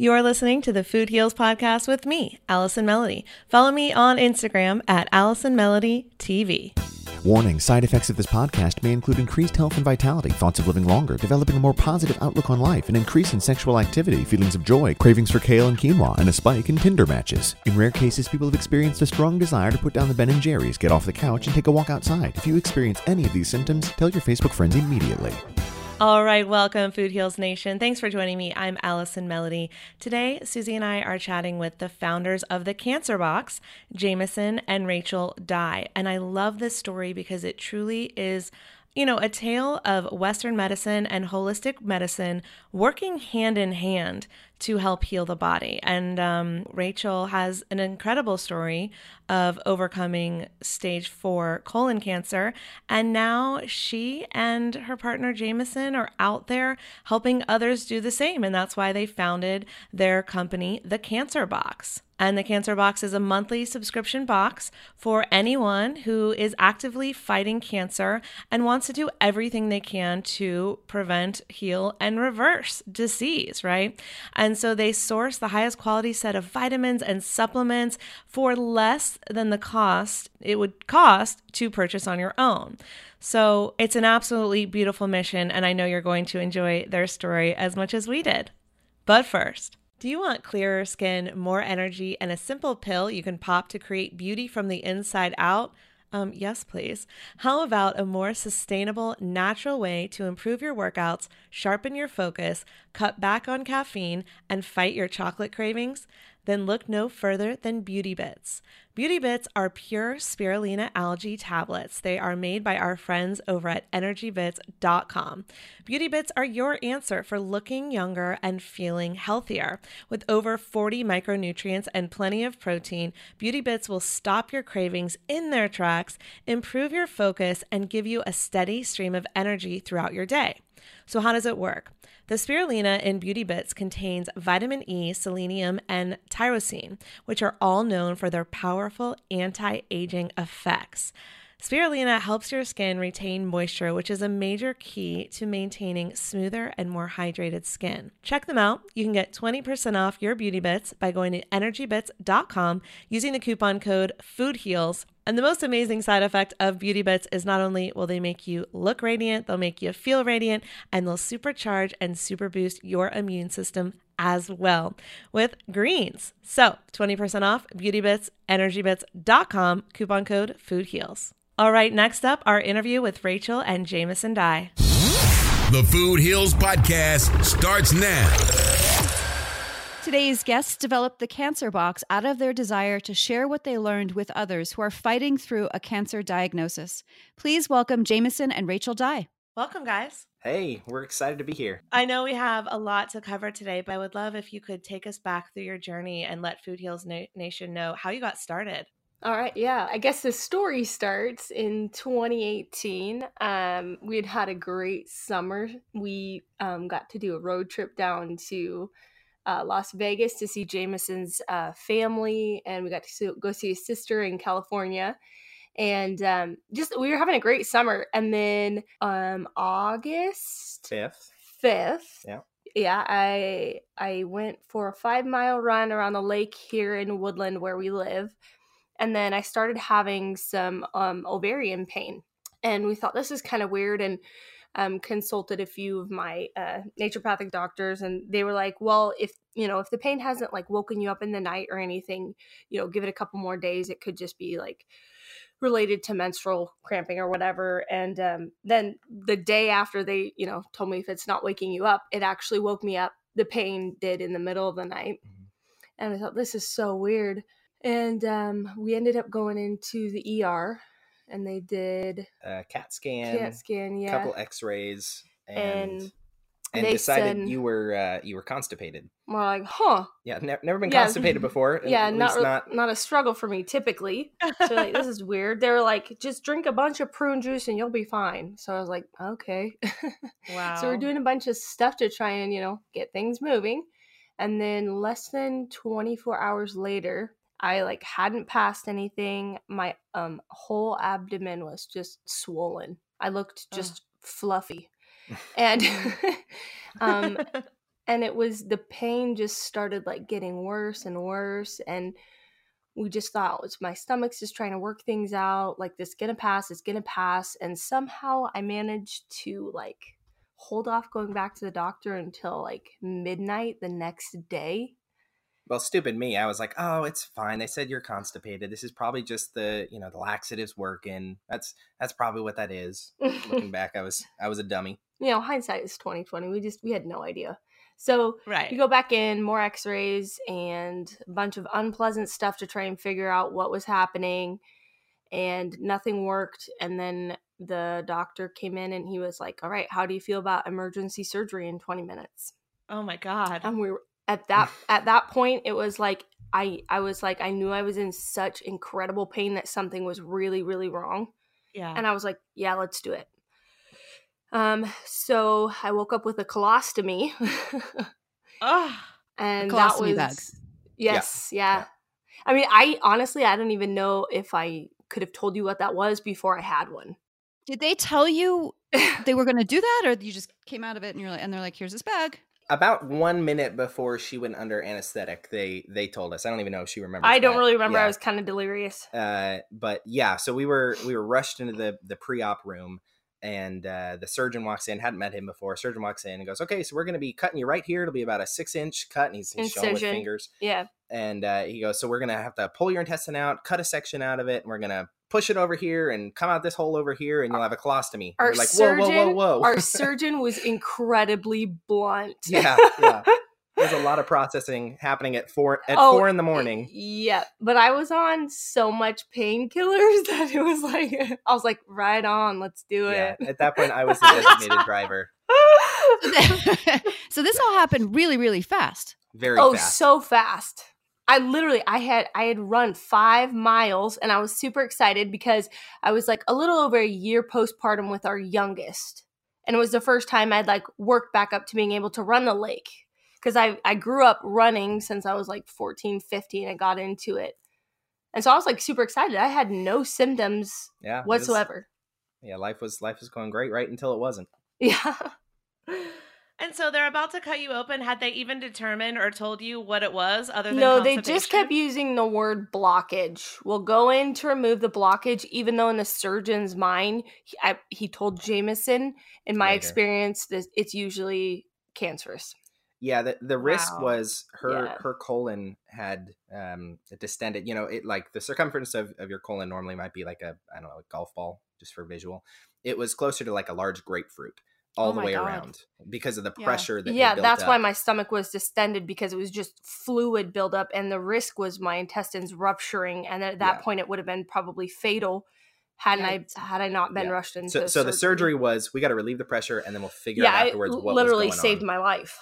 You're listening to the Food Heals podcast with me, Allison Melody. Follow me on Instagram at Allison Melody TV. Warning side effects of this podcast may include increased health and vitality, thoughts of living longer, developing a more positive outlook on life, an increase in sexual activity, feelings of joy, cravings for kale and quinoa, and a spike in Tinder matches. In rare cases, people have experienced a strong desire to put down the Ben and Jerry's, get off the couch, and take a walk outside. If you experience any of these symptoms, tell your Facebook friends immediately. All right, welcome, Food Heals Nation. Thanks for joining me. I'm Allison Melody. Today, Susie and I are chatting with the founders of the Cancer Box, Jamison and Rachel Dye. And I love this story because it truly is you know, a tale of Western medicine and holistic medicine working hand in hand to help heal the body. And um, Rachel has an incredible story of overcoming stage four colon cancer. And now she and her partner Jamison are out there helping others do the same. And that's why they founded their company, The Cancer Box. And the Cancer Box is a monthly subscription box for anyone who is actively fighting cancer and wants to do everything they can to prevent, heal, and reverse disease, right? And so they source the highest quality set of vitamins and supplements for less than the cost it would cost to purchase on your own. So it's an absolutely beautiful mission, and I know you're going to enjoy their story as much as we did. But first, do you want clearer skin, more energy, and a simple pill you can pop to create beauty from the inside out? Um, yes, please. How about a more sustainable, natural way to improve your workouts, sharpen your focus, cut back on caffeine, and fight your chocolate cravings? Then look no further than Beauty Bits. Beauty Bits are pure spirulina algae tablets. They are made by our friends over at energybits.com. Beauty Bits are your answer for looking younger and feeling healthier. With over 40 micronutrients and plenty of protein, Beauty Bits will stop your cravings in their tracks, improve your focus, and give you a steady stream of energy throughout your day. So, how does it work? The spirulina in Beauty Bits contains vitamin E, selenium, and tyrosine, which are all known for their powerful anti aging effects. Spirulina helps your skin retain moisture, which is a major key to maintaining smoother and more hydrated skin. Check them out. You can get 20% off your beauty bits by going to energybits.com using the coupon code FOODHEALS. And the most amazing side effect of Beauty Bits is not only will they make you look radiant, they'll make you feel radiant, and they'll supercharge and super boost your immune system as well with greens. So 20% off Beauty Bits, energybits.com, coupon code FOODHEALS. All right, next up, our interview with Rachel and Jamison Dye. The Food Heals Podcast starts now. Today's guests developed the Cancer Box out of their desire to share what they learned with others who are fighting through a cancer diagnosis. Please welcome Jamison and Rachel Dye. Welcome, guys. Hey, we're excited to be here. I know we have a lot to cover today, but I would love if you could take us back through your journey and let Food Heals Na- Nation know how you got started. All right, yeah. I guess the story starts in 2018. Um, we had had a great summer. We um, got to do a road trip down to uh, Las Vegas to see Jamison's uh, family, and we got to see, go see his sister in California. And um, just we were having a great summer. And then um, August Fifth. 5th, Yeah. yeah, I I went for a five mile run around the lake here in Woodland where we live, and then I started having some um, ovarian pain, and we thought this is kind of weird, and um, consulted a few of my uh, naturopathic doctors, and they were like, "Well, if you know if the pain hasn't like woken you up in the night or anything, you know, give it a couple more days. It could just be like." related to menstrual cramping or whatever and um, then the day after they you know told me if it's not waking you up it actually woke me up the pain did in the middle of the night Mhm. and i thought this is so weird and um, we ended up going into the er and they did a CAT scan, cat scan yeah a couple X-rays, and And and, decided said- you were uh, you were constipated. we're like huh Yeah, ne- never been Yeah. constipated before. yeah not, re- not. not a struggle for me typically so like this is weird they were like just drink a bunch of prune juice and you'll be fine so i was like okay Wow. So we're doing a bunch of stuff to try and, you know, get things moving. And then less than 24 hours later, I like hadn't passed anything. My um whole abdomen was just swollen. I looked just fluffy. And um and it was the pain just started like getting worse and worse and we just thought it's my stomach's just trying to work things out like this gonna pass it's gonna pass and somehow i managed to like hold off going back to the doctor until like midnight the next day Well, stupid me. I was like, "Oh, it's fine." They said you're constipated. This is probably just the, you know, the laxatives working. That's that's probably what that is. Looking back, I was I was a dummy. you know, hindsight is twenty twenty. We just we had no idea. So Right. you go back in, more X-rays, and a bunch of unpleasant stuff to try and figure out what was happening, and nothing worked. And then the doctor came in and he was like, "All right, how do you feel about emergency surgery in twenty minutes?" oh my god. And we were at that at that point. It was like I I was like I knew I was in such incredible pain that something was really really wrong. yeah. And I was like, yeah, let's do it. Um, so I woke up with a colostomy. oh, and colostomy that bag. was yes, yeah. I mean, I honestly I don't even know if I could have told you what that was before I had one. Did they tell you they were going to do that, or you just came out of it and you're like, and they're like, "Here's this bag." About one minute before she went under anesthetic, they they told us. I don't even know if she remembers. I don't that. really remember. Yeah. I was kind of delirious. uh, but yeah, so we were we were rushed into the the pre-op room, and uh, the surgeon walks in. Hadn't met him before. Surgeon walks in and goes, "Okay, so we're going to be cutting you right here. It'll be about a six inch cut." And he's, he's showing with fingers. Yeah. And uh, he goes, "So we're going to have to pull your intestine out, cut a section out of it, and we're going to push it over here and come out this hole over here, and you'll have a colostomy." Our we're like, surgeon, whoa, whoa, whoa!" our surgeon was incredibly blunt. yeah, yeah. There's a lot of processing happening at four at Oh, four in the morning. Yeah, but I was on so much painkillers that it was like I was like, right on, let's do Yeah, it. at that point, I was the designated driver. so this all happened really, really fast. Very oh, fast. so fast. I literally I had I had run 5 miles and I was super excited because I was like a little over a year postpartum with our youngest. And it was the first time I'd like worked back up to being able to run the lake cuz I I grew up running since I was like 14, 15 I got into it. And so I was like super excited. I had no symptoms yeah, it was- whatsoever. yeah, life was life was going great right until it wasn't. Yeah. And so they're about to cut you open. Had they even determined or told you what it was other than No, they just kept using the word blockage. We'll go in to remove the blockage, even though in the surgeon's mind, he, I, he told Jamison, in my Later. experience, this it's usually cancerous. Yeah, the the risk Wow. was her Yeah. her colon had um distended. You know, it like the circumference of, of your colon normally might be like a I don't know a golf ball just for visual. It was closer to like a large grapefruit all Oh the way God. around because of the Yeah. pressure that yeah, had built that's why my stomach was distended because it was just fluid buildup, and the risk was my intestines rupturing, and at that Yeah. point, it would have been probably fatal. Hadn't Yikes. I had I not been Yeah. rushed into so so the surgery was we got to relieve the pressure and then we'll figure yeah, out it afterwards what literally was going saved on. my life.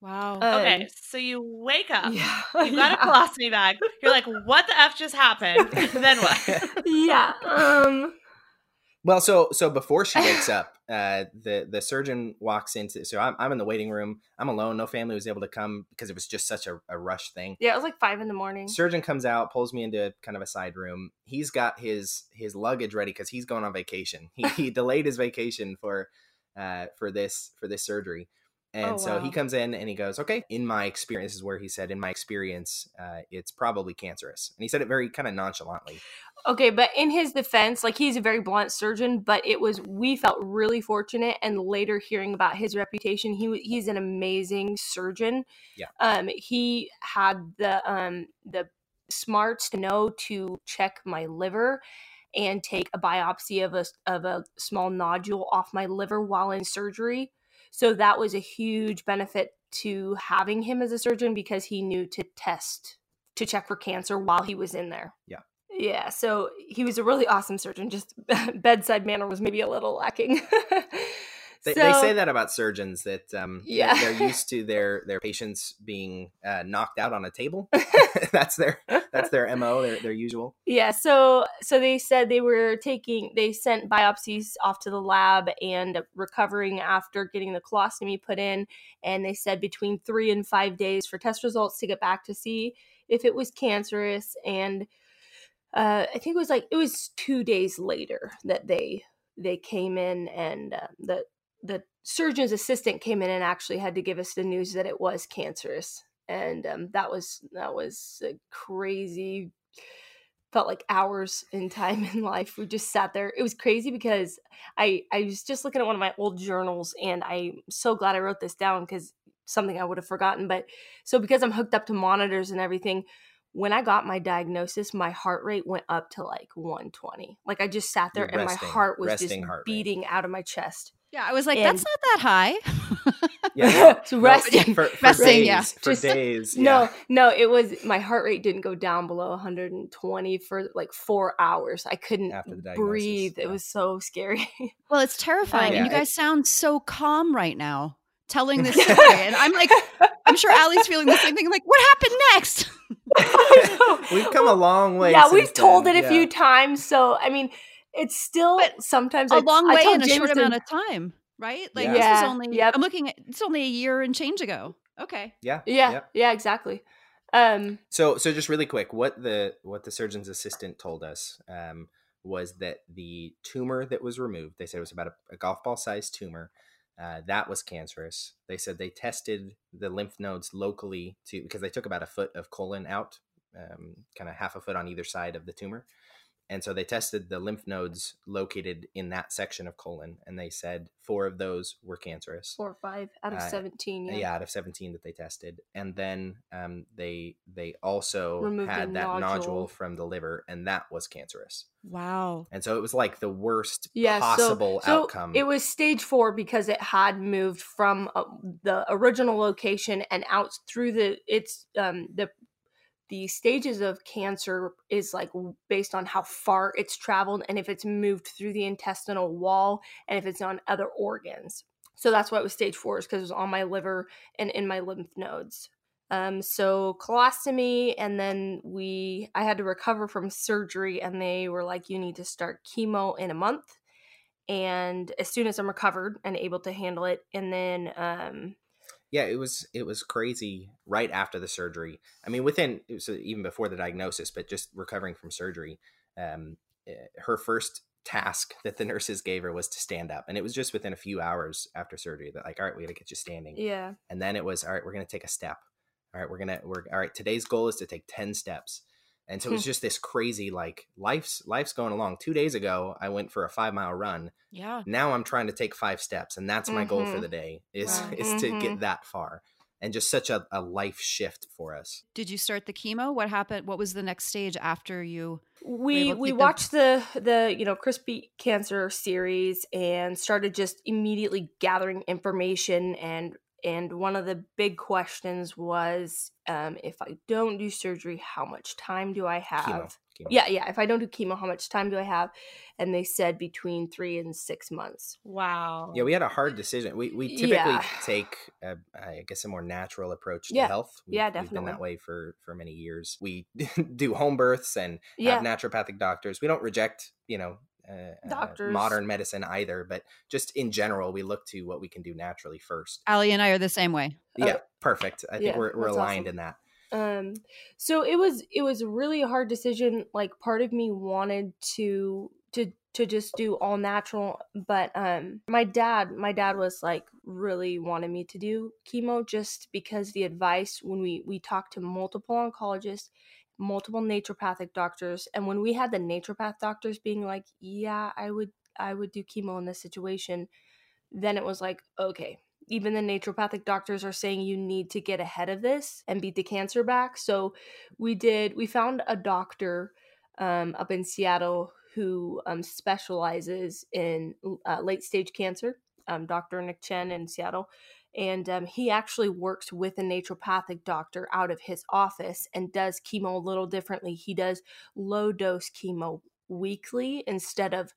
Wow. Okay, Um, so you wake up. yeah, You've got a yeah. colostomy bag. You're like, what the F just happened? then what? yeah. Um. Well, so so before she wakes up, uh, the the surgeon walks into. So I'm I'm in the waiting room. I'm alone. No family was able to come because it was just such a, a rush thing. Yeah, it was like five in the morning. Surgeon comes out, pulls me into kind of a side room. He's got his his luggage ready because he's going on vacation. He, he delayed his vacation for uh for this for this surgery. And Oh, so he comes in and he goes, "Okay, in my experience, this is where he said, in my experience, uh, it's probably cancerous." And he said it very kind of nonchalantly. Okay, but in his defense, like he's a very blunt surgeon, but it was we felt really fortunate, and later hearing about his reputation, he he's an amazing surgeon. Yeah. Um, he had the um the smarts to know to check my liver and take a biopsy of a of a small nodule off my liver while in surgery. So that was a huge benefit to having him as a surgeon because he knew to test to check for cancer while he was in there. Yeah. Yeah, so he was a really awesome surgeon. Just bedside manner was maybe a little lacking. They, they say that about surgeons that um, they're- Yeah. they're, used to their their patients being uh, knocked out on a table. that's their that's their mo. Their their usual. Yeah, so so they said they were taking they sent biopsies off to the lab and recovering after getting the colostomy put in and they said between 3 and 5 days for test results to get back to see if it was cancerous and uh I think it was like it was 2 days later that they they came in and uh, the the surgeon's assistant came in and actually had to give us the news that it was cancerous and um, that was that was a crazy felt like hours in time in life we just sat there it was crazy because i i was just looking at one of my old journals and i'm so glad i wrote this down because something I would have forgotten. But so because I'm hooked up to monitors and everything, when I got my diagnosis, my heart rate went up to like 120. Like I just sat there You're and resting- my heart was just heart rate. beating out of my chest. Yeah, I was like, And- that's not that high. Yeah, So no, resting. for, for Resting, days, yeah. for Just- days. No, yeah. no, it was my heart rate didn't go down below 120 for like four hours. I couldn't After the diagnosis, breathe. It was so scary. well, it's terrifying. and Yeah, you it- guys sound so calm right now telling this story. and I'm like, I'm sure Allie's feeling the same thing. Like, what happened next? We've come a long way. yeah, since we've told then, it a yeah. few times. So I mean, it's still But sometimes a I- long I way tell in a short amount of time, right? Like Yeah. this Yeah, is only yep. I'm looking at it's only a year and change ago. Okay. Yeah, Yeah, yep. yeah, exactly. Um, So, so just really quick, what the what the surgeon's assistant told us um, was that the tumor that was removed, they said it was about a, a golf ball sized tumor, uh, that was cancerous. They said they tested the lymph nodes locally to because they took about a foot of colon out, um, kind of half a foot on either side of the tumor, and so they tested the lymph nodes located in that section of colon, and they said four of those were cancerous. four or five out of Uh, 17. Yeah. yeah. out of 17 that they tested and then um, they they also Removed had that nodule. nodule. from the liver and that was cancerous Wow. and so it was like the worst Yeah, possible so, so outcome it was stage four because it had moved from uh, the original location and out through the it's um the the stages of cancer is like based on how far it's traveled and if it's moved through the intestinal wall and if it's on other organs. So that's why it was stage four is because it was on my liver and in my lymph nodes. Um, so colostomy, and then we I had to recover from surgery, and they were like, "You need to start chemo in a month." And as soon as I'm recovered and able to handle it, and then um, yeah it was it was crazy right after the surgery. I mean within it was uh, even before the diagnosis but just recovering from surgery um eh, her first task that the nurses gave her was to stand up and it was just within a few hours after surgery that like all right we gotta get you standing. Yeah, and then it was all right we're to take a step. All right we're to we're all right today's goal is to take 10 steps and so it was just this crazy like life's life's going along two days ago i went for a five mile run Yeah. now i'm trying to take five steps and that's my goal for Mhm. the day is Wow. is to Mhm. get that far and just such a, a life shift for us Did you start the chemo? What happened? What was the next stage after you? we we keep them- watched the the you know Chris Beat Cancer series and started just immediately gathering information and and one of the big questions was um, if i don't do surgery how much time do i have chemo, chemo. yeah yeah if i don't do chemo how much time do i have and they said between three and six months Wow. yeah we had a hard decision we, we typically Yeah. take a, i guess a more natural approach to Yeah. health Yeah, definitely. We've been that way for for many years we do home births and yeah have naturopathic doctors. We don't reject, you know, Doctors. modern medicine either, but just in general, we look to what we can do naturally first. Ali and I are the same way. Uh, yeah, perfect. I think yeah, we're, we're aligned awesome. in that. um so it was it was really a hard decision like part of me wanted to to to just do all natural but um my dad my dad was like really wanted me to do chemo just because the advice when we we talked to multiple oncologists multiple naturopathic doctors and when we had the naturopath doctors being like yeah i would i would do chemo in this situation then it was like okay even the naturopathic doctors are saying you need to get ahead of this and beat the cancer back. So we did, we found a doctor um, up in Seattle who um, specializes in uh, late stage cancer, um, Dr. Nick Chen in Seattle. And um, he actually works with a naturopathic doctor out of his office and does chemo a little differently. He does low dose chemo weekly instead of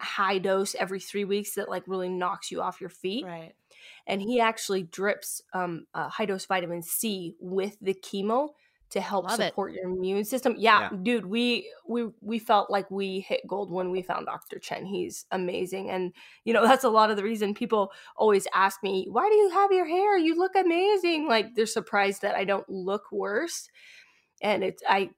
high dose every three weeks that like really knocks you off your feet Right. and he actually drips um, uh, high dose vitamin C with the chemo to help Love it. support your immune system. Yeah, Yeah. dude, we we we felt like we hit gold when we found Dr. Chen. He's amazing, and you know that's a lot of the reason people always ask me, "Why do you have your hair? You look amazing!" Like they're surprised that I don't look worse, and it's I.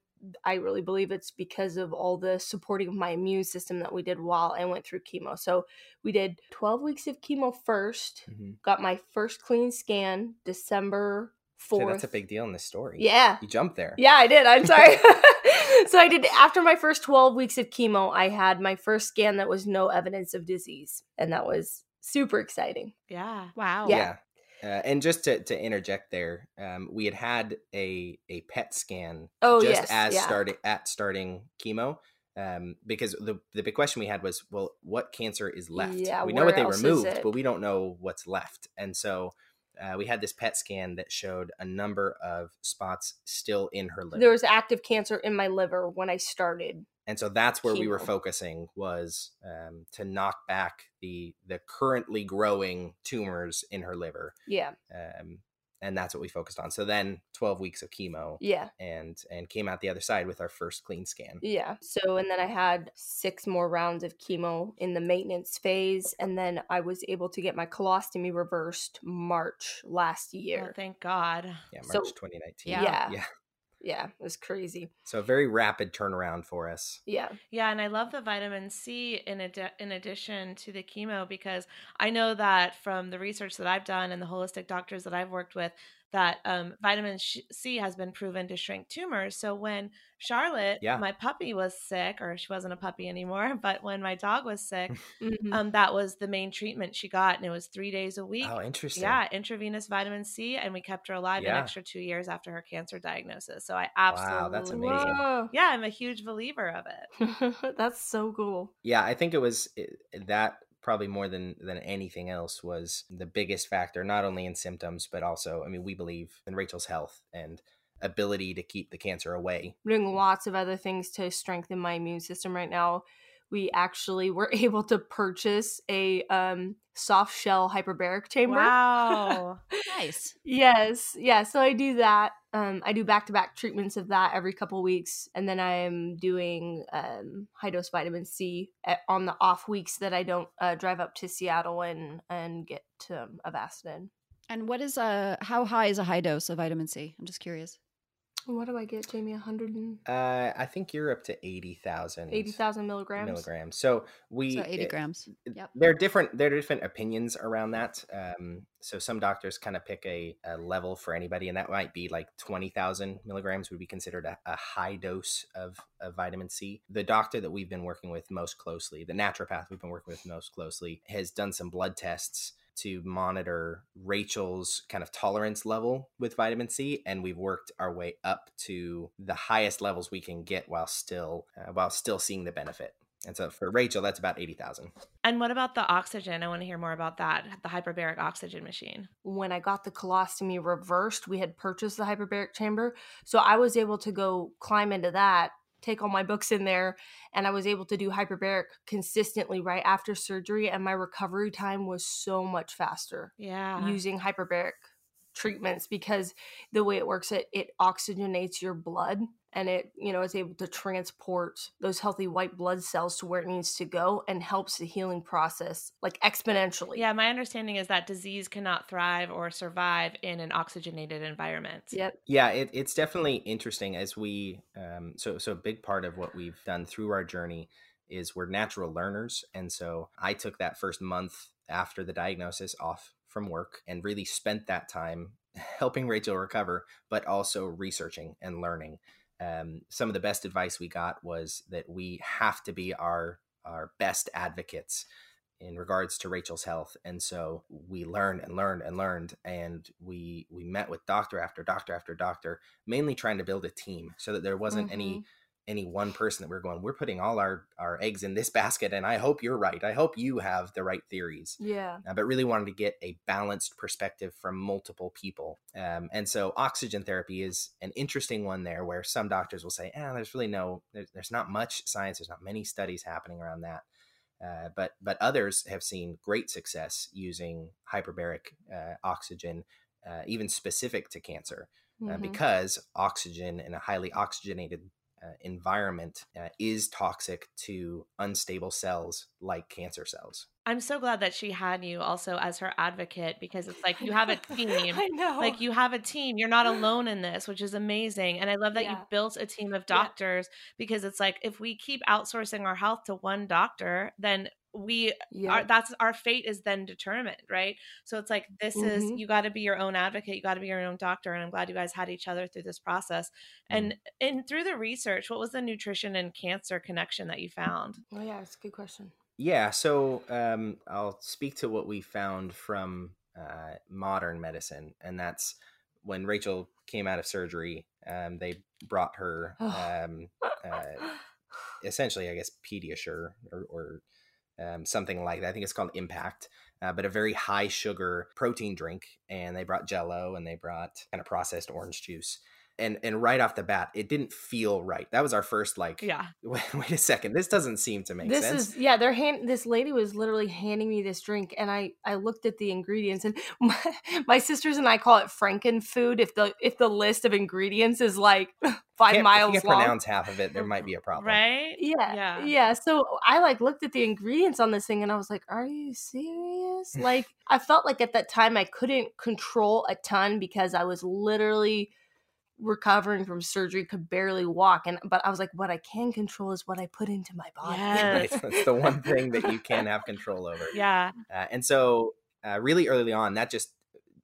I really believe it's because of all the supporting of my immune system that we did while I went through chemo. So we did 12 weeks of chemo first, Mhm. got my first clean scan December So 4th. that's a big deal in this story. Yeah. You jumped there. Yeah, I did. I'm sorry. so I did after my first 12 weeks of chemo, I had my first scan that was no evidence of disease, and that was super exciting. Yeah. Wow. Yeah. Yeah. Uh, and just to, to interject there, um, we had had a a PET scan Oh, just yes, as yeah. starting at starting chemo. Um, because the the big question we had was, well, what cancer is left? Yeah, we know what they removed, but we don't know what's left. And so uh, we had this PET scan that showed a number of spots still in her liver. There was active cancer in my liver when I started. and so that's where we were focusing was um, to knock back the the currently growing tumors in her liver Yeah, um, and that's what we focused on so then 12 weeks of chemo yeah, and and came out the other side with our first clean scan yeah. So, and then I had six more rounds of chemo in the maintenance phase, and then I was able to get my colostomy reversed March last oh, year. Oh, thank God. yeah march So- 2019 Yeah. Yeah. Yeah yeah, it was crazy. so a very rapid turnaround for us Yeah, Yeah, and I love the vitamin C in adi- in addition to the chemo because I know that from the research that I've done and the holistic doctors that I've worked with that um, vitamin C has been proven to shrink tumors. So when Charlotte, Yeah. my puppy, was sick, or she wasn't a puppy anymore, but when my dog was sick, Mhm. um, that was the main treatment she got, and it was three days a week. oh interesting Yeah, intravenous vitamin C, and we kept her alive an extra two years after her cancer diagnosis. So I absolutely, Wow, absolutely, that's amazing. Whoa. yeah, I'm a huge believer of it. That's so cool. yeah i think it was it, that probably more than than anything else was the biggest factor not only in symptoms but also i mean we believe in rachel's health and ability to keep the cancer away I'm doing lots of other things to strengthen my immune system right now. We actually were able to purchase a um, soft shell hyperbaric chamber. Wow. Nice. Yes, yeah. So I do that. Um, I do back to back treatments of that every couple weeks, and then I'm doing um, high dose vitamin C at, on the off weeks that I don't uh, drive up to Seattle and and get um, Avastin. And what is a how high is a high dose of vitamin C? I'm just curious. What do I get, Jamie? 180,000 uh i think you're up to 80000 milligrams. milligrams so we So 80 it- grams. Yep. there are different there are different opinions around that um so some doctors kind of pick a, a level for anybody and that might be like 20000 milligrams would be considered a, a high dose of, of vitamin c the doctor that we've been working with most closely the naturopath we've been working with most closely has done some blood tests to monitor Rachel's kind of tolerance level with vitamin C, and we've worked our way up to the highest levels we can get while still uh, while still seeing the benefit. And so for Rachel, that's about eighty thousand. And what about the oxygen? I want to hear more about that. The hyperbaric oxygen machine. when I got the colostomy reversed, we had purchased the hyperbaric chamber. So I was able to go climb into that, take all my books in there, and I was able to do hyperbaric consistently right after surgery. And my recovery time was so much faster Yeah. using hyperbaric treatments because the way it works, it, it oxygenates your blood and it, you know, is able to transport those healthy white blood cells to where it needs to go and helps the healing process like exponentially. yeah, my understanding is that disease cannot thrive or survive in an oxygenated environment. Yep. Yeah, it, it's definitely interesting as we um, so so a big part of what we've done through our journey is we're natural learners, and so I took that first month after the diagnosis off from work and really spent that time helping Rachel recover, but also researching and learning. Um, some of the best advice we got was that we have to be our our best advocates in regards to Rachel's health. And so we learned and learned and learned and we we met with doctor after doctor after doctor, mainly trying to build a team so that there wasn't any any one person that we're going, we're putting all our our eggs in this basket and I hope you're right. I hope you have the right theories. Yeah. Uh, but really wanted to get a balanced perspective from multiple people. Um, and so oxygen therapy is an interesting one there where some doctors will say, ah, there's really no, there's, there's not much science, there's not many studies happening around that. Uh, but but others have seen great success using hyperbaric uh, oxygen, uh, even specific to cancer, uh, Mhm. because oxygen in a highly oxygenated uh, environment uh, is toxic to unstable cells like cancer cells. I'm so glad that she had you also as her advocate because it's like you have a team. I know. Like you have a team. You're not alone in this, which is amazing. And I love that Yeah. you built a team of Yeah. doctors because it's like if we keep outsourcing our health to one doctor, then we yeah. our, that's our fate is then determined, right? So it's like this is Mhm. you got to be your own advocate, you got to be your own doctor, and I'm glad you guys had each other through this process. And and through the research, what was the nutrition and cancer connection that you found? oh yeah, it's a good question. Yeah, so um, I'll speak to what we found from uh, modern medicine, and that's when Rachel came out of surgery. Um, they brought her um, uh, essentially, I guess, Pediasure or, or um, something like that. I think it's called Impact, uh, but a very high sugar protein drink. And they brought Jello and they brought kind of processed orange juice. And and right off the bat, it didn't feel right. That was our first like, Yeah. wait, wait a second, this doesn't seem to make this sense. is yeah they're hand this lady was literally handing me this drink and i i looked at the ingredients and my, my sisters and i call it franken food if the if the list of ingredients is like five Can't- miles if you can long pronounce half of it, there might be a problem. Right? yeah, Yeah. yeah so i like looked at the ingredients on this thing and i was like are you serious like i felt like at that time i couldn't control a ton because i was literally recovering from surgery could barely walk and but i was like what i can control is what i put into my body Right. Yes. That's the one thing that you can have control over. Yeah. Uh, and so, uh, really early on, that just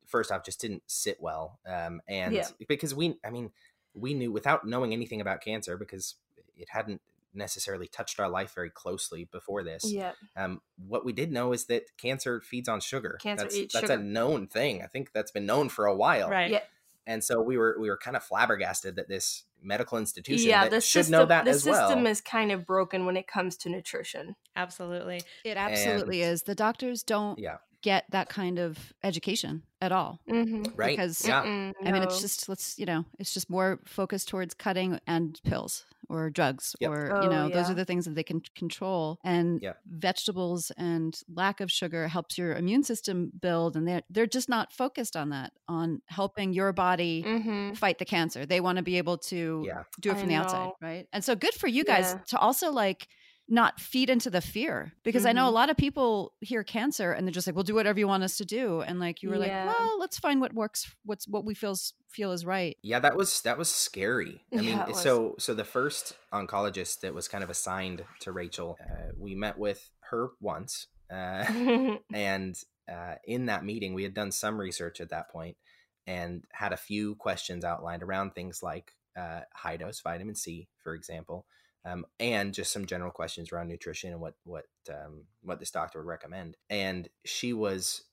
first off just didn't sit well. Um, and Yeah. because we, I mean, we knew without knowing anything about cancer because it hadn't necessarily touched our life very closely before this. yeah Um, what we did know is that cancer feeds on sugar. Cancer that's, eats that's sugar. a known thing. I think that's been known for a while. Right. Yeah. And so we were we were kind of flabbergasted that this medical institution yeah that the should system know that the as system well. is kind of broken when it comes to nutrition Absolutely. It absolutely And- is. The doctors don't yeah. get that kind of education at all. mm-hmm. Right. Because yeah. I mean, it's just let's you know, it's just more focused towards cutting and pills or drugs Yep. or Oh, you know, those are the things that they can control. And Yep. vegetables and lack of sugar helps your immune system build, and they're they're just not focused on that, on helping your body. mm-hmm. Fight the cancer. They want to be able to Yeah. do it I from the outside, right? And so, good for you guys Yeah. to also like not feed into the fear because I know a Mhm. lot of people hear cancer and they're just like, "Well, do whatever you want us to do," and like you were Yeah. like, "Well, let's find what works, what's what we feels feel is right." Yeah, that was that was scary. I mean, Yeah, it was. so so the first oncologist that was kind of assigned to Rachel, uh, we met with her once, uh, and uh, in that meeting, we had done some research at that point and had a few questions outlined around things like uh, high dose vitamin C, for example, um, and just some general questions around nutrition and what what um, what this doctor would recommend. And she was,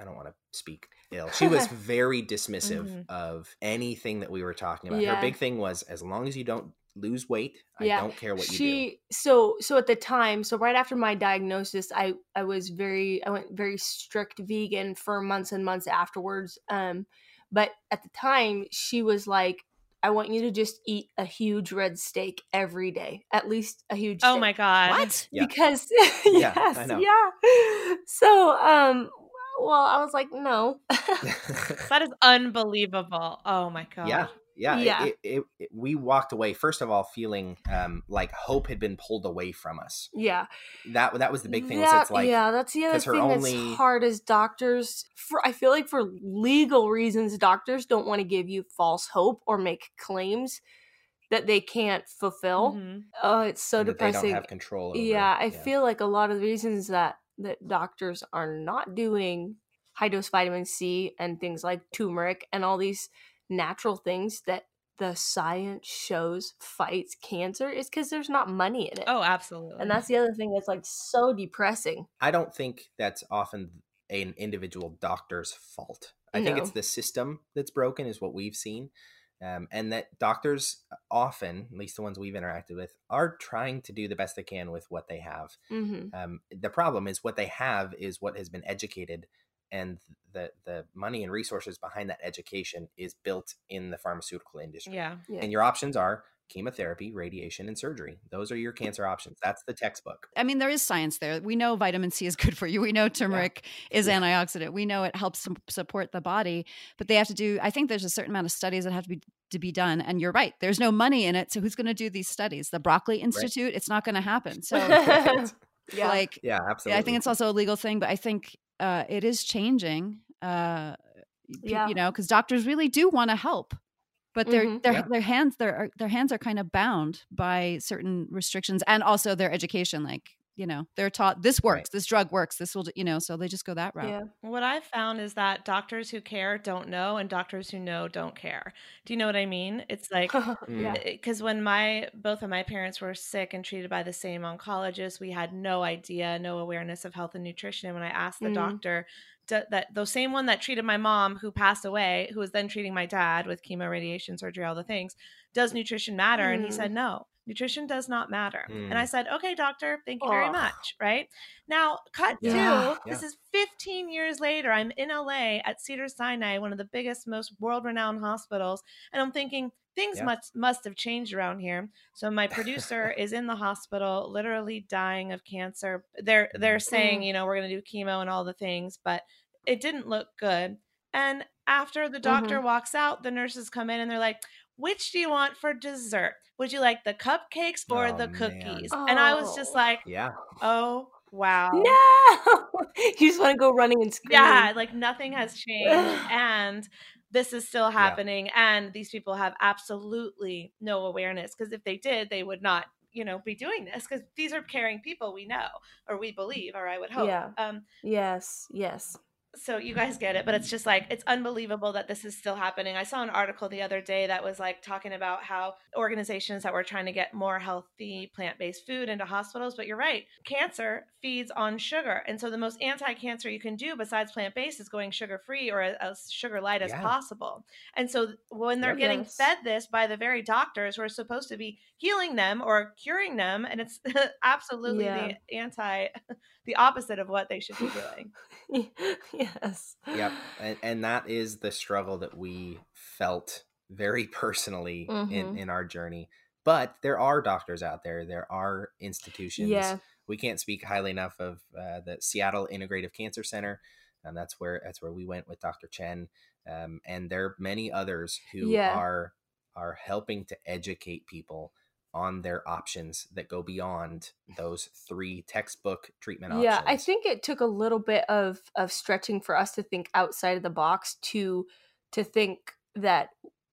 I don't want to speak ill. She was very dismissive Mhm. of anything that we were talking about. Yeah. Her big thing was as long as you don't lose weight, Yeah. I don't care what you do. so so at the time so right after my diagnosis i i was very i went very strict vegan for months and months afterwards um but at the time she was like i want you to just eat a huge red steak every day at least a huge Oh steak. my God. What? Yeah. because Yeah, yes I know. yeah so um well i was like no That is unbelievable. Oh my God. yeah yeah, it- Yeah. It, it, it- we walked away first of all feeling um, like hope had been pulled away from us yeah that that was the big thing was That- it's like yeah, that's the other thing only- that's hard as doctors. For I feel like for legal reasons, doctors don't want to give you false hope or make claims that they can't fulfill. Mhm. Oh, it's so and that they don't depressing. have control over Yeah, I feel like a lot of the reasons that that doctors are not doing high dose vitamin C and things like turmeric and all these natural things that the science shows fights cancer is because there's not money in it. Oh, absolutely. And that's the other thing that's like so depressing. I don't think that's often an individual doctor's fault. I think it's the system that's broken, is what we've seen. Um, and that doctors often, at least the ones we've interacted with, are trying to do the best they can with what they have. hmm Um, the problem is what they have is what has been educated, and the the money and resources behind that education is built in the pharmaceutical industry. yeah. Yeah. And your options are chemotherapy, radiation, and surgery. Those are your cancer options. That's the textbook. I mean, there is science there. We know vitamin C is good for you. We know turmeric is Yeah. antioxidant. We know it helps support the body, but they have to do. I think there's a certain amount of studies that have to be to be done. And you're right. There's no money in it, so who's going to do these studies? The Broccoli Institute. It's not going to happen. So, yeah. like, Yeah, yeah, absolutely. I think it's also a legal thing, but I think uh, it is changing. Uh, Yeah. you know, because doctors really do want to help, but their Mhm. their Yeah. their hands their their hands are kind of bound by certain restrictions and also their education. Like you know, they're taught this works, Right. this drug works, this will, you know, so they just go that route. yeah. What I've found is that doctors who care don't know, and doctors who know don't care. Do you know what I mean? It's like yeah. because when my both of my parents were sick and treated by the same oncologist, we had no idea, no awareness of health and nutrition. And when I asked the Mm. doctor that the same one that treated my mom who passed away, who was then treating my dad with chemo, radiation, surgery, all the things, does nutrition matter? Mm. And he said, mm. no, nutrition does not matter. Mm. And I mm. said, okay, doctor, thank you oh. very much. Right now, cut yeah. to yeah. this is 15 years later. I'm in LA at Cedar Sinai, one of the biggest, most world renowned hospitals. And I'm thinking, things yeah. must must have changed around here. So my producer is in the hospital, literally dying of cancer. They're they're saying, mm. you know, we're gonna do chemo and all the things, but it didn't look good. And after the doctor mm-hmm. walks out, the nurses come in and they're like, which do you want for dessert? Would you like the cupcakes or oh, the cookies? And I was just like, yeah. Oh, wow. No. you just want to go running and scream. Yeah, like nothing has changed. and this is still happening. Yeah. And these people have absolutely no awareness because if they did, they would not you know be doing this because these are caring people we know or we believe or i would hope yeah um yes yes so you guys get it but it's just like it's unbelievable that this is still happening i saw an article the other day that was like talking about how organizations that were trying to get more healthy plant-based food into hospitals but you're right cancer feeds on sugar and so the most anti-cancer you can do besides plant-based is going sugar-free or as sugar light as yeah. possible and so when they're getting fed this by the very doctors who are supposed to be healing them or curing them and it's absolutely yeah. the anti the opposite of what they should be doing yes. Yep. And, and that is the struggle that we felt very personally mm-hmm. in, in our journey. But there are doctors out there, there are institutions. Yeah. We can't speak highly enough of uh, the Seattle Integrative Cancer Center. And that's where that's where we went with Dr. Chen. Um, and there are many others who yeah. are are helping to educate people on their options that go beyond those three textbook treatment options. Yeah, I think it took a little bit of of stretching for us to think outside of the box to to think that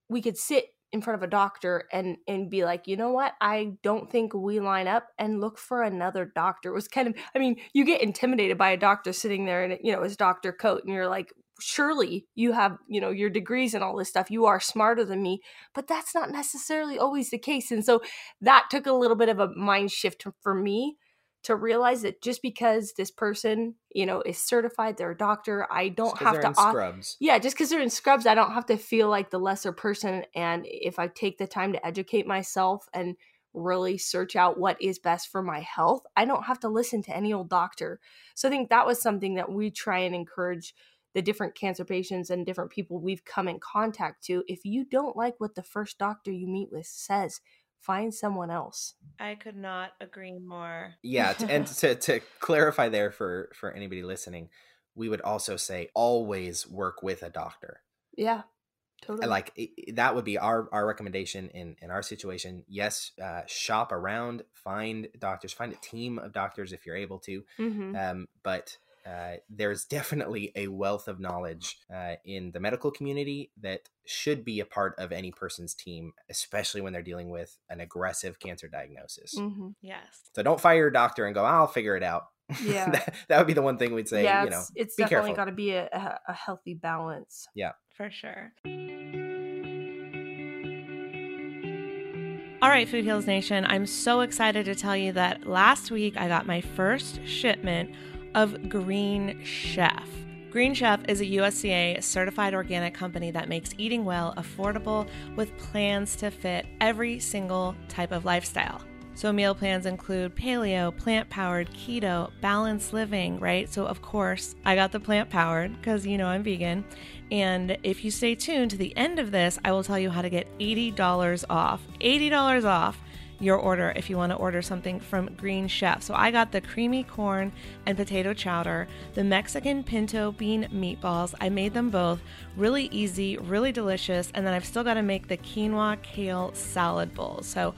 we could sit in front of a doctor and and be like, you know what? I don't think we line up and look for another doctor. It was kind of I mean, you get intimidated by a doctor sitting there and you know, his doctor coat and you're like, surely you have you know your degrees and all this stuff. You are smarter than me but that's not necessarily always the case and so that took a little bit of a mind shift for me to realize that just because this person you know is certified they're a doctor i don't have to scrubs. yeah just because they're in scrubs i don't have to feel like the lesser person and if i take the time to educate myself and really search out what is best for my health i don't have to listen to any old doctor. So i think that was something that we try and encourage the different cancer patients and different people we've come in contact to, if you don't like what the first doctor you meet with says, find someone else. I could not agree more. Yeah, and to to clarify there for for anybody listening, we would also say always work with a doctor. Yeah. Totally. Like that would be our our recommendation in in our situation. Yes, uh, shop around, find doctors, find a team of doctors if you're able to. Mm-hmm. Um, but uh, there's definitely a wealth of knowledge uh, in the medical community that should be a part of any person's team, especially when they're dealing with an aggressive cancer diagnosis. Mm-hmm. Yes. So don't fire your doctor and go, I'll figure it out. Yeah. that, that, would be the one thing we'd say, yeah, you know, it's, definitely got to be a, a healthy balance. Yeah. For sure. All right, Food Heals Nation, I'm so excited to tell you that last week I got my first shipment of Green Chef. Green Chef is a USDA certified organic company that makes eating well affordable with plans to fit every single type of lifestyle. So, meal plans include paleo, plant powered, keto, balanced living, right? So, of course, I got the plant powered because you know I'm vegan. And if you stay tuned to the end of this, I will tell you how to get $80 off. $80 off your order if you want to order something from Green Chef. So I got the creamy corn and potato chowder, the Mexican pinto bean meatballs. I made them both really easy, really delicious, and then I've still got to make the quinoa kale salad bowl. So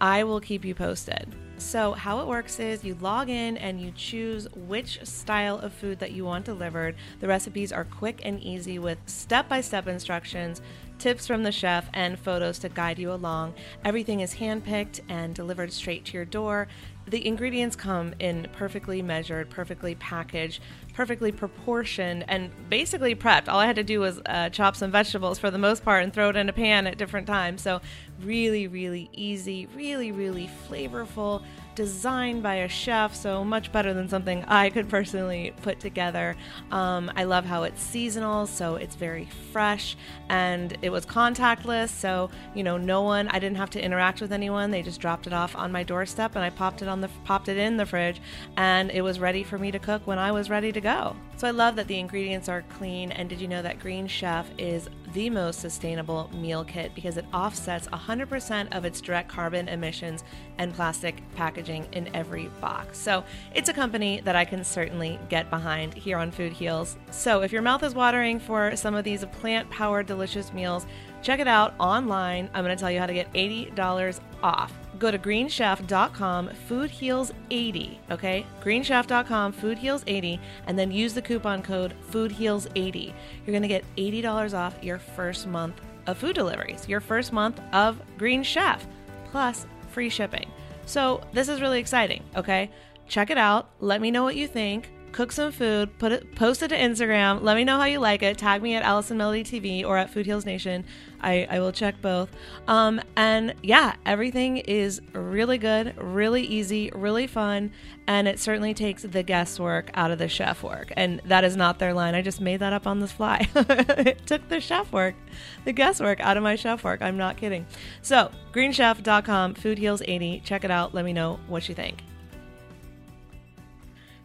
I will keep you posted. So, how it works is you log in and you choose which style of food that you want delivered. The recipes are quick and easy with step by step instructions tips from the chef, and photos to guide you along. Everything is handpicked and delivered straight to your door. The ingredients come in perfectly measured, perfectly packaged, perfectly proportioned, and basically prepped. All I had to do was uh, chop some vegetables for the most part and throw it in a pan at different times. So, really, really easy, really, really flavorful designed by a chef, so much better than something I could personally put together. Um, I love how it's seasonal, so it's very fresh, and it was contactless, so you know, no one. I didn't have to interact with anyone. They just dropped it off on my doorstep, and I popped it on the popped it in the fridge, and it was ready for me to cook when I was ready to go. So I love that the ingredients are clean. And did you know that Green Chef is the most sustainable meal kit because it offsets 100% of its direct carbon emissions and plastic packaging in every box. So it's a company that I can certainly get behind here on Food Heals. So if your mouth is watering for some of these plant powered delicious meals, check it out online. I'm going to tell you how to get $80 off go to greenchef.com foodheals80 okay? greenchef.com foodheals80 and then use the coupon code foodheals80 you're going to get $80 off your first month of food deliveries your first month of green chef plus free shipping. So this is really exciting okay? Check it out. Let me know what you think cook some food, put it, post it to Instagram. Let me know how you like it. Tag me at Allison Melody TV or at Food Heals Nation. I, I will check both. Um, and yeah, everything is really good, really easy, really fun, and it certainly takes the guesswork out of the chef work. And that is not their line. I just made that up on the fly. it took the chef work, the guesswork out of my chef work. I'm not kidding. So, greenchef.com, Food Heals 80. Check it out. Let me know what you think.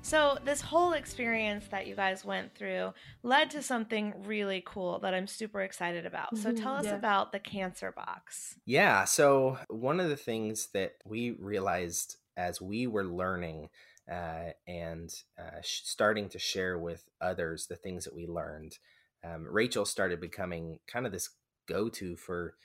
So, this whole experience that you guys went through led to something really cool that I'm super excited about. So, tell us Yeah. about the cancer box. Yeah. So one of the things that we realized as we were learning uh, and uh, sh- starting to share with others the things that we learned, um, Rachel started becoming kind of this go-to for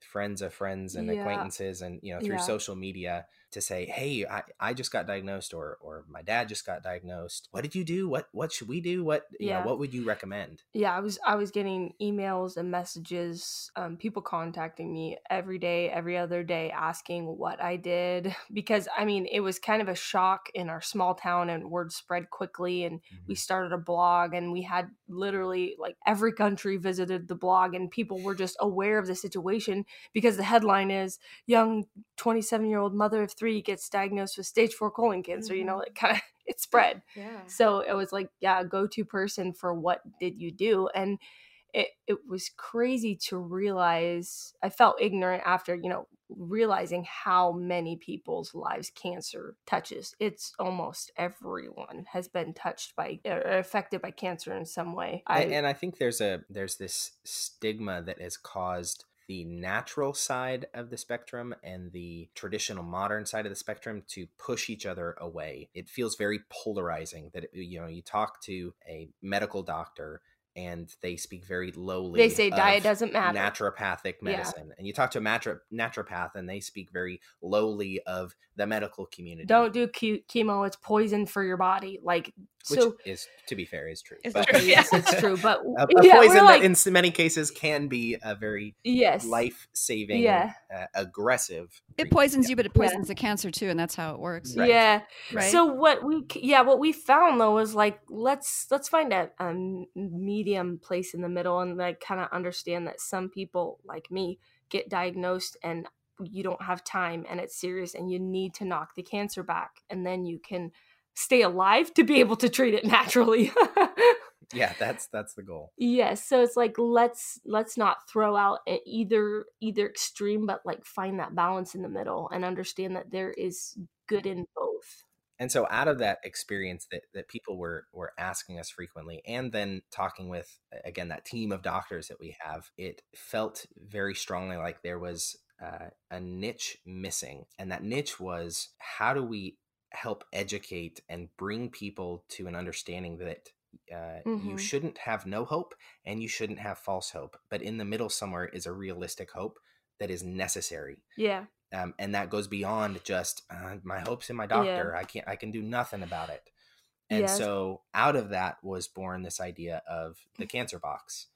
friends of friends and Yeah. acquaintances, and you know through Yeah. social media to say, "Hey, I, I just got diagnosed," or or my dad just got diagnosed. What did you do? What what should we do? What you know, what would you recommend? yeah i was i was getting emails and messages um, people contacting me every day every other day asking what i did because i mean it was kind of a shock in our small town and word spread quickly and we started a blog and we had literally like every country visited the blog and people were just aware of the situation because the headline is young 27 year old mother of three gets diagnosed with stage four colon cancer you know Mhm. it kind of it spread Yeah. so it was like yeah go to person for what did you do and it, it was crazy to realize i felt ignorant after you know realizing how many people's lives cancer touches it's almost everyone has been touched by or affected by cancer in some way I, I, and I think there's a there's this stigma that has caused the natural side of the spectrum and the traditional modern side of the spectrum to push each other away. It feels very polarizing that you know you talk to a medical doctor and they speak very lowly. they say diet doesn't matter Naturopathic Yeah. medicine, and you talk to a naturopath, and they speak very lowly of the medical community. don't do che- chemo it's poison for your body like which so is, to be fair, is true. It's But- true, yes it's true but a, a yeah, poison like, that in s- many cases can be a very yes life-saving, Yeah. uh, aggressive. It treatment. poisons you, but it Yeah. poisons the cancer too, and that's how it works. Right. Yeah. Right. So what we yeah what we found though was like let's let's find a, a medium place in the middle and like kind of understand that some people like me get diagnosed and you don't have time and it's serious and you need to knock the cancer back and then you can stay alive to be able to treat it naturally. Yeah, that's that's the goal. yes, so it's like let's let's not throw out either either extreme but like find that balance in the middle and understand that there is good in both. And so, out of that experience that that people were were asking us frequently, and then talking with again that team of doctors that we have, it felt very strongly like there was uh, a niche missing, and that niche was how do we help educate and bring people to an understanding that uh, you Mhm. shouldn't have no hope and you shouldn't have false hope, but in the middle somewhere is a realistic hope that is necessary Yeah. um, and that goes beyond just uh, my hopes in my doctor. I can't. I can do nothing about it. And Yes. so, out of that was born this idea of the cancer box,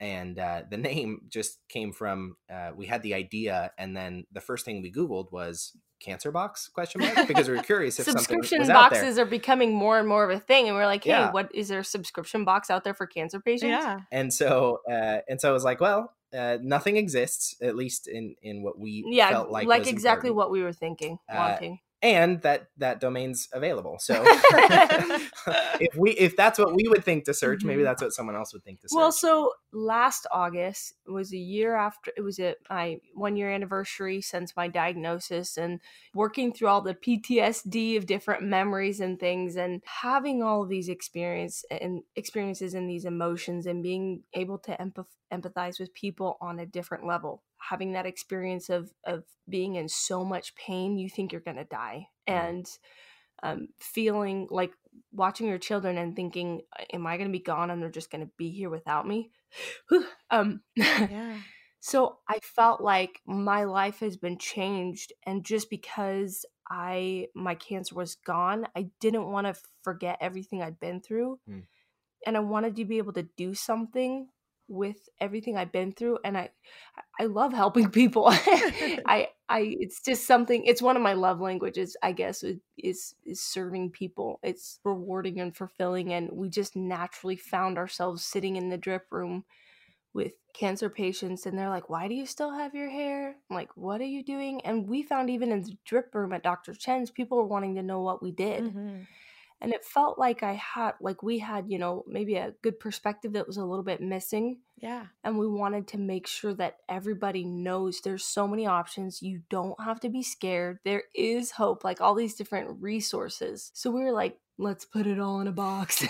and uh, the name just came from uh, we had the idea, and then the first thing we Googled was cancer box question mark because we were curious if something subscription was out there. boxes are becoming more and more of a thing and we're like hey Yeah. what is there a subscription box out there for cancer patients Yeah. And so, uh, and so I was like, well, uh, nothing exists at least in in what we yeah felt like like, was exactly important. what we were thinking Uh, wanting and that that domain's available. So if we if that's what we would think to search, mm-hmm. maybe that's what someone else would think to search. Well, so last August was a year after it was a my one year anniversary since my diagnosis and working through all the PTSD of different memories and things and having all of these experience and experiences and these emotions and being able to empath- empathize with people on a different level. Having that experience of of being in so much pain you think you're going to die and um, feeling like watching your children and thinking am i going to be gone and they're just going to be here without me um yeah so i felt like my life has been changed and just because i my cancer was gone i didn't want to forget everything i'd been through mm. and i wanted to be able to do something with everything I've been through and I I love helping people. I I it's just something it's one of my love languages, I guess, is is serving people. It's rewarding and fulfilling and we just naturally found ourselves sitting in the drip room with cancer patients and they're like, "Why do you still have your hair?" I'm like, "What are you doing?" And we found even in the drip room at Dr. Chen's, people were wanting to know what we did. Mm-hmm and it felt like I had like we had, you know, maybe a good perspective that was a little bit missing. Yeah. And we wanted to make sure that everybody knows there's so many options. You don't have to be scared. There is hope, like all these different resources. So we were like, let's put it all in a box.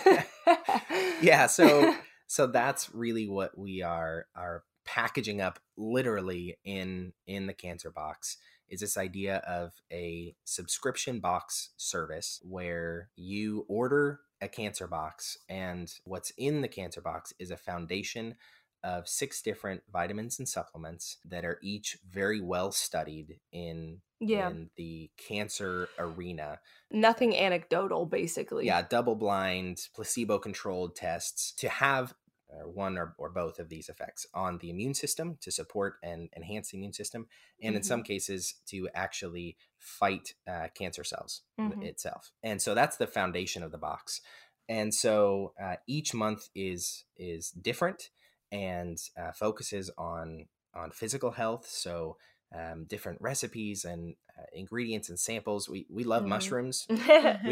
yeah, so so that's really what we are are packaging up literally in in the cancer box is this idea of a subscription box service where you order a cancer box, and what's in the cancer box is a foundation of six different vitamins and supplements that are each very well studied in yeah. in the cancer arena. Nothing anecdotal, basically. Yeah, double blind, placebo controlled tests to have or one or, or both of these effects on the immune system to support and enhance the immune system, and mm-hmm. in some cases to actually fight uh, cancer cells mm-hmm. itself. And so that's the foundation of the box. And so uh, each month is is different and uh, focuses on on physical health. So um, different recipes and uh, ingredients and samples. We we love mm. mushrooms. we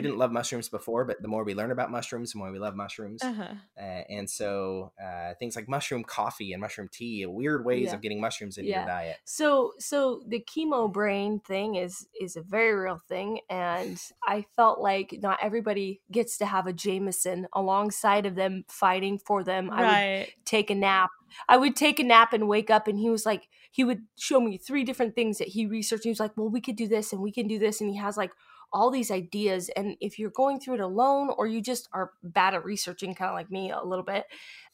didn't love mushrooms before, but the more we learn about mushrooms, the more we love mushrooms. Uh-huh. Uh, and so uh, things like mushroom coffee and mushroom tea, weird ways yeah. of getting mushrooms into yeah. your diet. So so the chemo brain thing is is a very real thing, and I felt like not everybody gets to have a Jamison alongside of them fighting for them. Right. I would take a nap I would take a nap and wake up, and he was like, he would show me three different things that he researched. He was like, well, we could do this and we can do this. And he has like all these ideas. And if you're going through it alone or you just are bad at researching, kind of like me a little bit,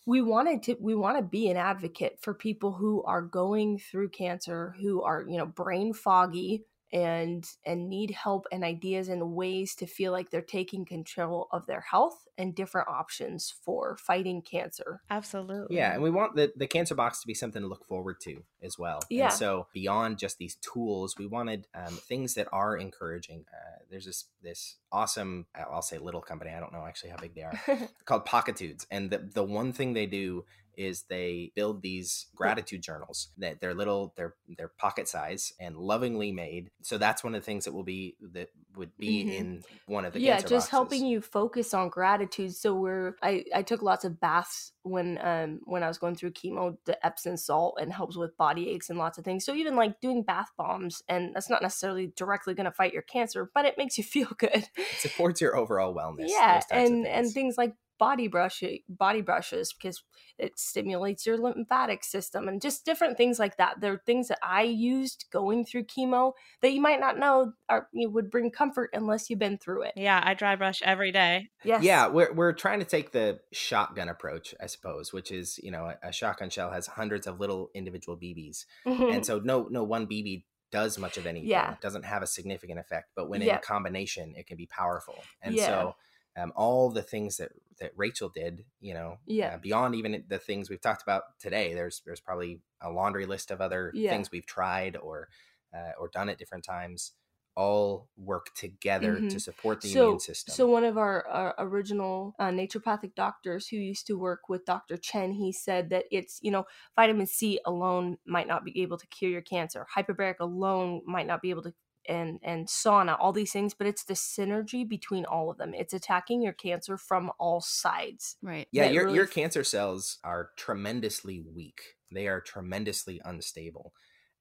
we wanted to we want to be an advocate for people who are going through cancer who are you know brain foggy and and need help and ideas and ways to feel like they're taking control of their health and different options for fighting cancer. Absolutely. Yeah, and we want the the cancer box to be something to look forward to as well. Yeah. And so beyond just these tools, we wanted um, things that are encouraging. Uh, there's this this awesome I'll say little company. I don't know actually how big they are called Pockitudes, and the the one thing they do is they build these gratitude journals that they're little they're they're pocket size and lovingly made. So that's one of the things that will be that would be mm-hmm. in one of the yeah just boxes. helping you focus on gratitude. So we're i i took lots of baths when um when i was going through chemo the epsom salt and helps with body aches and lots of things. So even like doing bath bombs and that's not necessarily directly going to fight your cancer but it makes you feel good. It supports your overall wellness yeah and and things like body brush body brushes because it stimulates your lymphatic system and just different things like that. There are things that I used going through chemo that you might not know are you would bring comfort unless you've been through it. Yeah, I dry brush every day. Yes. Yeah, we're we're trying to take the shotgun approach, I suppose, which is you know a, a shotgun shell has hundreds of little individual BBs, mm-hmm. and so no no one BB does much of anything. Yeah. It doesn't have a significant effect, but when in a combination, it can be powerful. And yeah. so um, all the things that that Rachel did, you know, yeah, uh, beyond even the things we've talked about today. There's there's probably a laundry list of other yeah. things we've tried or uh, or done at different times. All work together mm-hmm. to support the so, immune system. So one of our, our original uh, naturopathic doctors who used to work with Dr. Chen, he said that it's you know vitamin C alone might not be able to cure your cancer. Hyperbaric alone might not be able to and and sauna all these things but it's the synergy between all of them it's attacking your cancer from all sides Right. Yeah, your really your cancer cells are tremendously weak. They are tremendously unstable.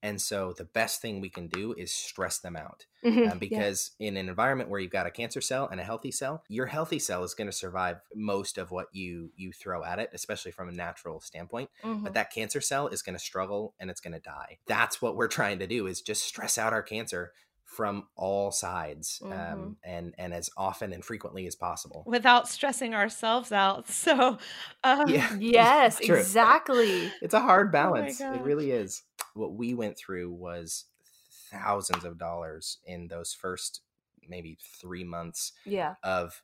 And so the best thing we can do is stress them out. Mhm, Um, because in an environment where you've got a cancer cell and a healthy cell, your healthy cell is going to survive most of what you you throw at it, especially from a natural standpoint. yeah. Mhm. But that cancer cell is going to struggle and it's going to die. That's what we're trying to do is just stress out our cancer from all sides um, Mhm. and and as often and frequently as possible. without stressing ourselves out. So, um, Yeah. yes exactly It's a hard Oh balance. it really is. What we went through was thousands of dollars in those first maybe three months yeah of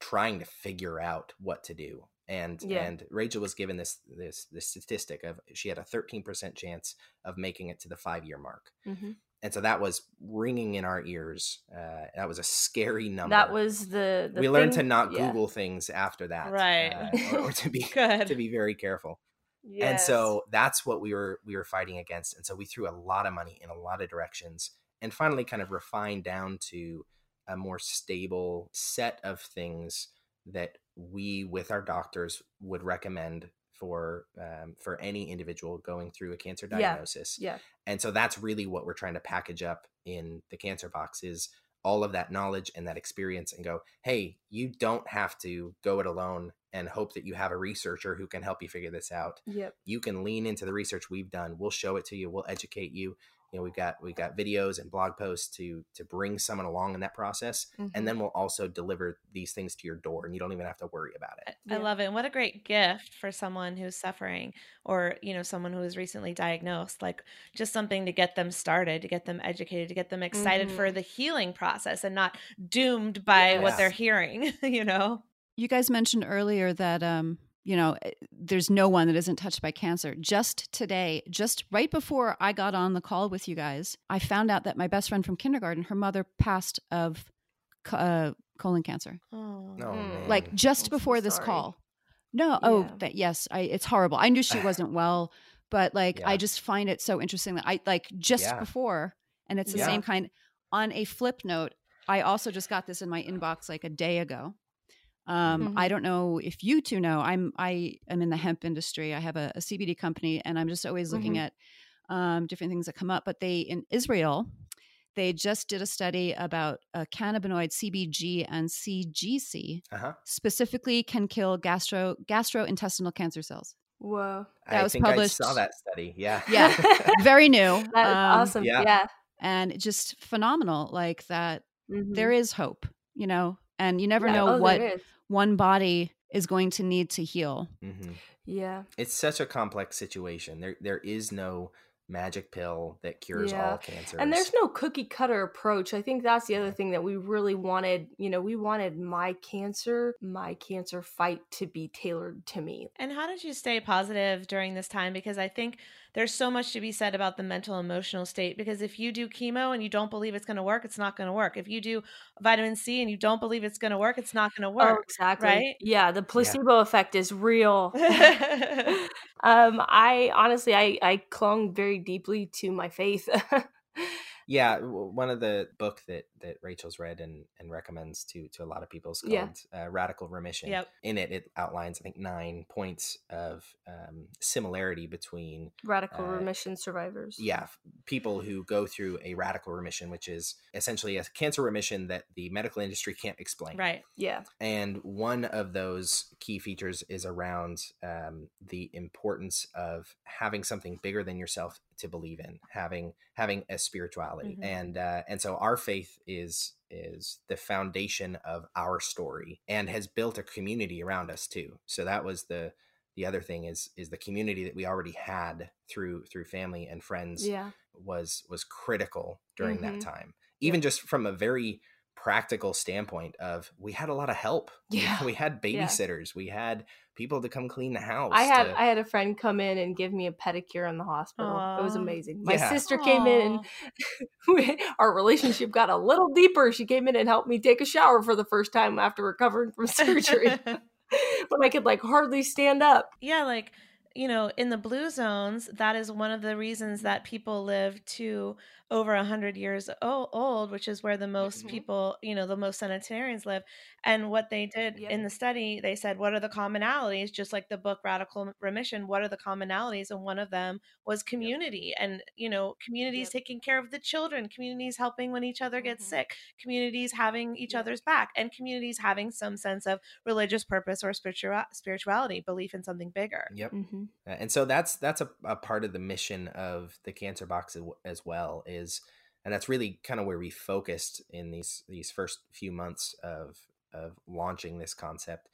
trying to figure out what to do. And Yeah. and Rachel was given this this this statistic of she had a 13% chance of making it to the five year mark. Mhm. And so that was ringing in our ears. Uh, that was a scary number. that was the, the we learned to not yeah. Google things after that, Right. uh, or, or to be to be very careful and so that's what we were we were fighting against and so we threw a lot of money in a lot of directions and finally kind of refined down to a more stable set of things that we with our doctors would recommend for um, for any individual going through a cancer diagnosis. Yeah. yeah. And so that's really what we're trying to package up in the cancer box is all of that knowledge and that experience and go hey you don't have to go it alone and hope that you have a researcher who can help you figure this out. Yep. You can lean into the research we've done. We'll show it to you. We'll educate you you know we've got we've got videos and blog posts to to bring someone along in that process Mhm. and then we'll also deliver these things to your door and you don't even have to worry about it I Yeah. love it. And what a great gift for someone who's suffering or, you know, someone who is recently diagnosed. Like just something to get them started, to get them educated, to get them excited for Mhm. the healing process and not doomed by what they're hearing, you know? You guys mentioned earlier that um, you know, eh, there's no one that isn't touched by cancer. Just today, just right before I got on the call with you guys, I found out that my best friend from kindergarten, her mother passed of uh, colon cancer. Oh, no Mm. Like just I'm so before this call. No, oh, that yes, I it's horrible. I knew she wasn't well, but like I just find it so interesting that I like just Yeah. before and it's the Yeah. same kind on a flip note, I also just got this in my inbox like a day ago. Um, Mhm. I don't know if you two know. I'm I am in the hemp industry. I have a, a CBD company, and I'm just always looking Mhm. at um, different things that come up. But they in Israel, they just did a study about uh, cannabinoid CBG and CGC uh-huh specifically can kill gastro gastrointestinal cancer cells. whoa That i was think i published- saw that study yeah Yeah. Very new. Um, awesome. yeah. Yeah. And just phenomenal. Like that Mhm. there is hope, you know, and you never Yeah. know Oh, what. One body is going to need to heal. hmm Yeah. it's such a complex situation there there is no magic pill that cures Yeah. all cancers And there's no cookie cutter approach. I think that's the other thing that we really wanted. You know, we wanted my cancer, my cancer fight to be tailored to me. And how did you stay positive during this time? Because I think there's so much to be said about the mental emotional state. Because if you do chemo and you don't believe it's going to work, it's not going to work. If you do vitamin C and you don't believe it's going to work, it's not going to Oh, work. exactly. right? Yeah, the placebo effect is real. um, I honestly, I I clung very deeply to my faith. yeah one of the book that that rachel's read and and recommends to to a lot of people is called Yeah. uh, radical remission Yep. in it it outlines i think nine points of um, similarity between Radical Uh, remission survivors. yeah f- people who go through a radical remission which is essentially a cancer remission that the medical industry can't explain Right. Yeah. and one of those key features is around um, the importance of having something bigger than yourself to believe in, having having a spirituality, Mhm. and uh, and so our faith is is the foundation of our story and has built a community around us too. So that was the the other thing is is the community that we already had through through family and friends Yeah. was was critical during Mhm. that time even just from a very practical standpoint of we had a lot of help Yeah. we, had Yeah. babysitters we had people to come clean the house I had to- I had a friend come in and give me a pedicure in the hospital. It was amazing. My Yeah. sister came in and our relationship got a little deeper. She came in and helped me take a shower for the first time after recovering from surgery when I could like hardly stand up. yeah, like you know, in the blue zones, that is one of the reasons that people live to over 100 years old, which is where the most Mhm. people, you know, the most centenarians live. And what they did Yep. in the study, they said, what are the commonalities? Just like the book Radical Remission, what are the commonalities? And one of them was community and, you know, communities Yep. taking care of the children, communities helping when each other gets Mhm. sick, communities having each Yep. other's back, and communities having some sense of religious purpose or spiritual spirituality, belief in something bigger. Yep. Mhm. Uh, and so that's that's a, a part of the mission of the cancer box as, well is and that's really kind of where we focused in these these first few months of of launching this concept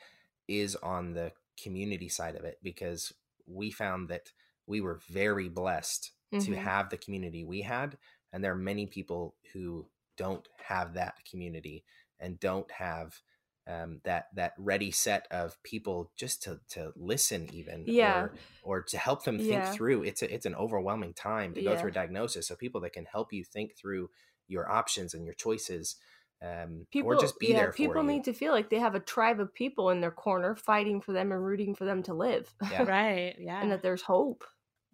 is on the community side of it because we found that we were very blessed to Mhm. have the community we had and there are many people who don't have that community and don't have um, that that ready set of people just to to listen even Yeah. or or to help them think Yeah. through it's a, it's an overwhelming time to go Yeah. through a diagnosis so people that can help you think through your options and your choices um, People, or just be yeah, there for people you need to feel like they have a tribe of people in their corner fighting for them and rooting for them to live, Yeah. Right. Yeah. and that there's hope.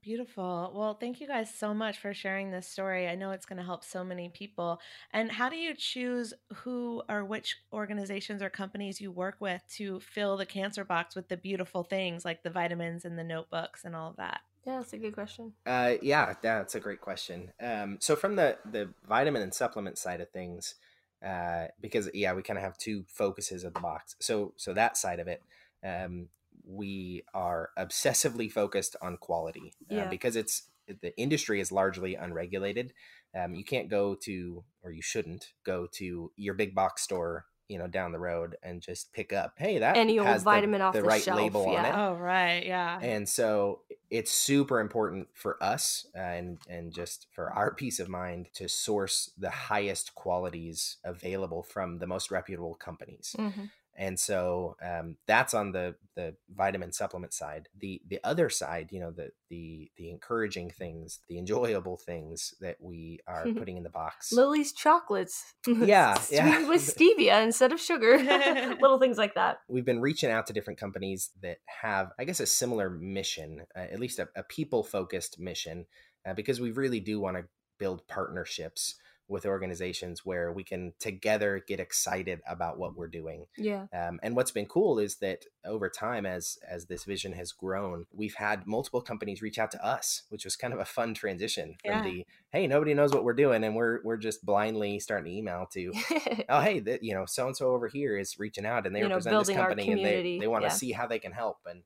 Beautiful. Well, thank you guys so much for sharing this story. I know it's going to help so many people. And how do you choose who or which organizations or companies you work with to fill the cancer box with the beautiful things like the vitamins and the notebooks and all of that? Yeah, that's a good question. Uh, yeah, that's a great question. Um, so from the the vitamin and supplement side of things, uh, because yeah, we kind of have two focuses of the box. So so that side of it, um, we are obsessively focused on quality uh, because it's the industry is largely unregulated. Um, you can't go to, or you shouldn't go to your big box store, you know, down the road and just pick up, hey, that Any old has the- vitamin off the the right shelf, label on it Oh, right. Yeah. and so it's super important for us uh, and and just for our peace of mind to source the highest qualities available from the most reputable companies Mhm. And so um, that's on the the vitamin supplement side the the other side you know the the the encouraging things the enjoyable things that we are putting in the box Lily's chocolates. Yeah, Sweet yeah. with stevia instead of sugar. Little things like that. we've been reaching out to different companies that have, I guess, a similar mission, uh, at least a, a people focused mission, uh, because we really do want to build partnerships with organizations where we can together get excited about what we're doing. Yeah. Um, and what's been cool is that over time, as as this vision has grown, we've had multiple companies reach out to us, which was kind of a fun transition from Yeah. the hey, nobody knows what we're doing, and we're we're just blindly starting to email to oh hey that you know so and so over here is reaching out and they You know, represent this company and they, they want to yeah. see how they can help and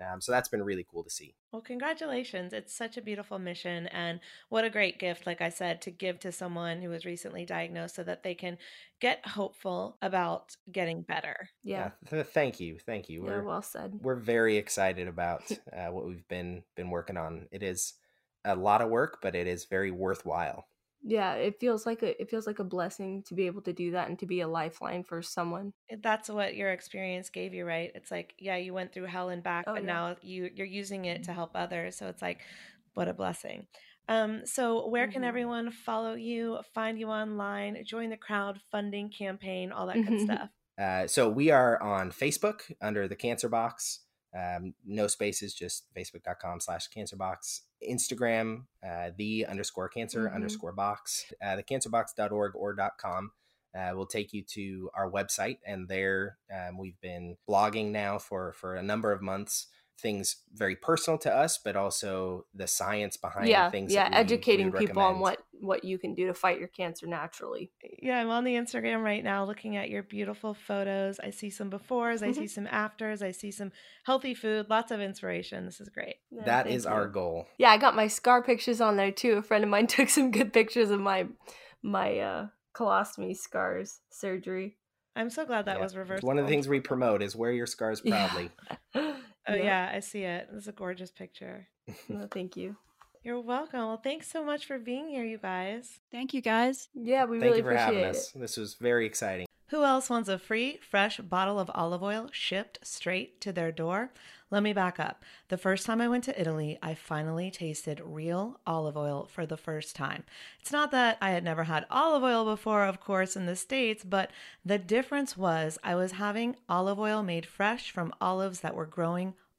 um, so that's been really cool to see Well, congratulations. It's such a beautiful mission. And what a great gift, like I said, to give to someone who was recently diagnosed so that they can get hopeful about getting better. Yeah. th- thank you thank you we're well said. we're very excited about uh, what we've been been working on it is a lot of work but it is very worthwhile Yeah, it feels like a it feels like a blessing to be able to do that and to be a lifeline for someone. That's what your experience gave you, right? It's like, yeah, you went through hell and back, Oh, but yeah. now you you're using it to help others. So it's like, what a blessing. Um, so where can Mhm. everyone follow you, find you online, join the crowdfunding campaign, all that good stuff? uh, so we are on facebook under the cancer box um, no spaces just facebook.com slash cancer box instagram uh, the underscore cancer Mhm. underscore box. Uh, the cancerbox.org or .com uh, will take you to our website and there um, we've been blogging now for for a number of months. Things very personal to us but also the science behind yeah, things yeah, we- educating people on what what you can do to fight your cancer naturally. Yeah, I'm on the Instagram right now looking at your beautiful photos. I see some befores, I Mhm. see some afters, I see some healthy food, lots of inspiration. This is great. Yeah, that thank is our goal Yeah, I got my scar pictures on there too. A friend of mine took some good pictures of my my uh colostomy scars surgery. I'm so glad that Yeah. was reversed. one of the things we promote is wear your scars proudly Oh yeah, I see it. This is a gorgeous picture. No, thank you. You're welcome. Well, thanks so much for being here, you guys. Thank you guys. Yeah, we Thank really you for appreciate having it. us. This was very exciting. Who else wants a free, fresh bottle of olive oil shipped straight to their door? Let me back up. The first time I went to Italy, I finally tasted real olive oil for the first time. It's not that I had never had olive oil before, of course, in the States, but the difference was I was having olive oil made fresh from olives that were growing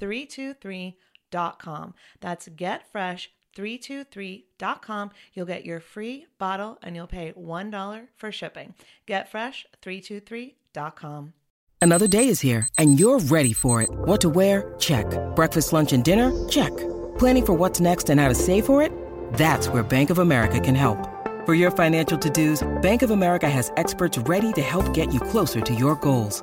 323.com. That's getfresh323.com. You'll get your free bottle and you'll pay $1 for shipping. Getfresh323.com. Another day is here and you're ready for it. What to wear? Check. Breakfast, lunch, and dinner? Check. Planning for what's next and how to save for it? That's where Bank of America can help. For your financial to-dos, Bank of America has experts ready to help get you closer to your goals.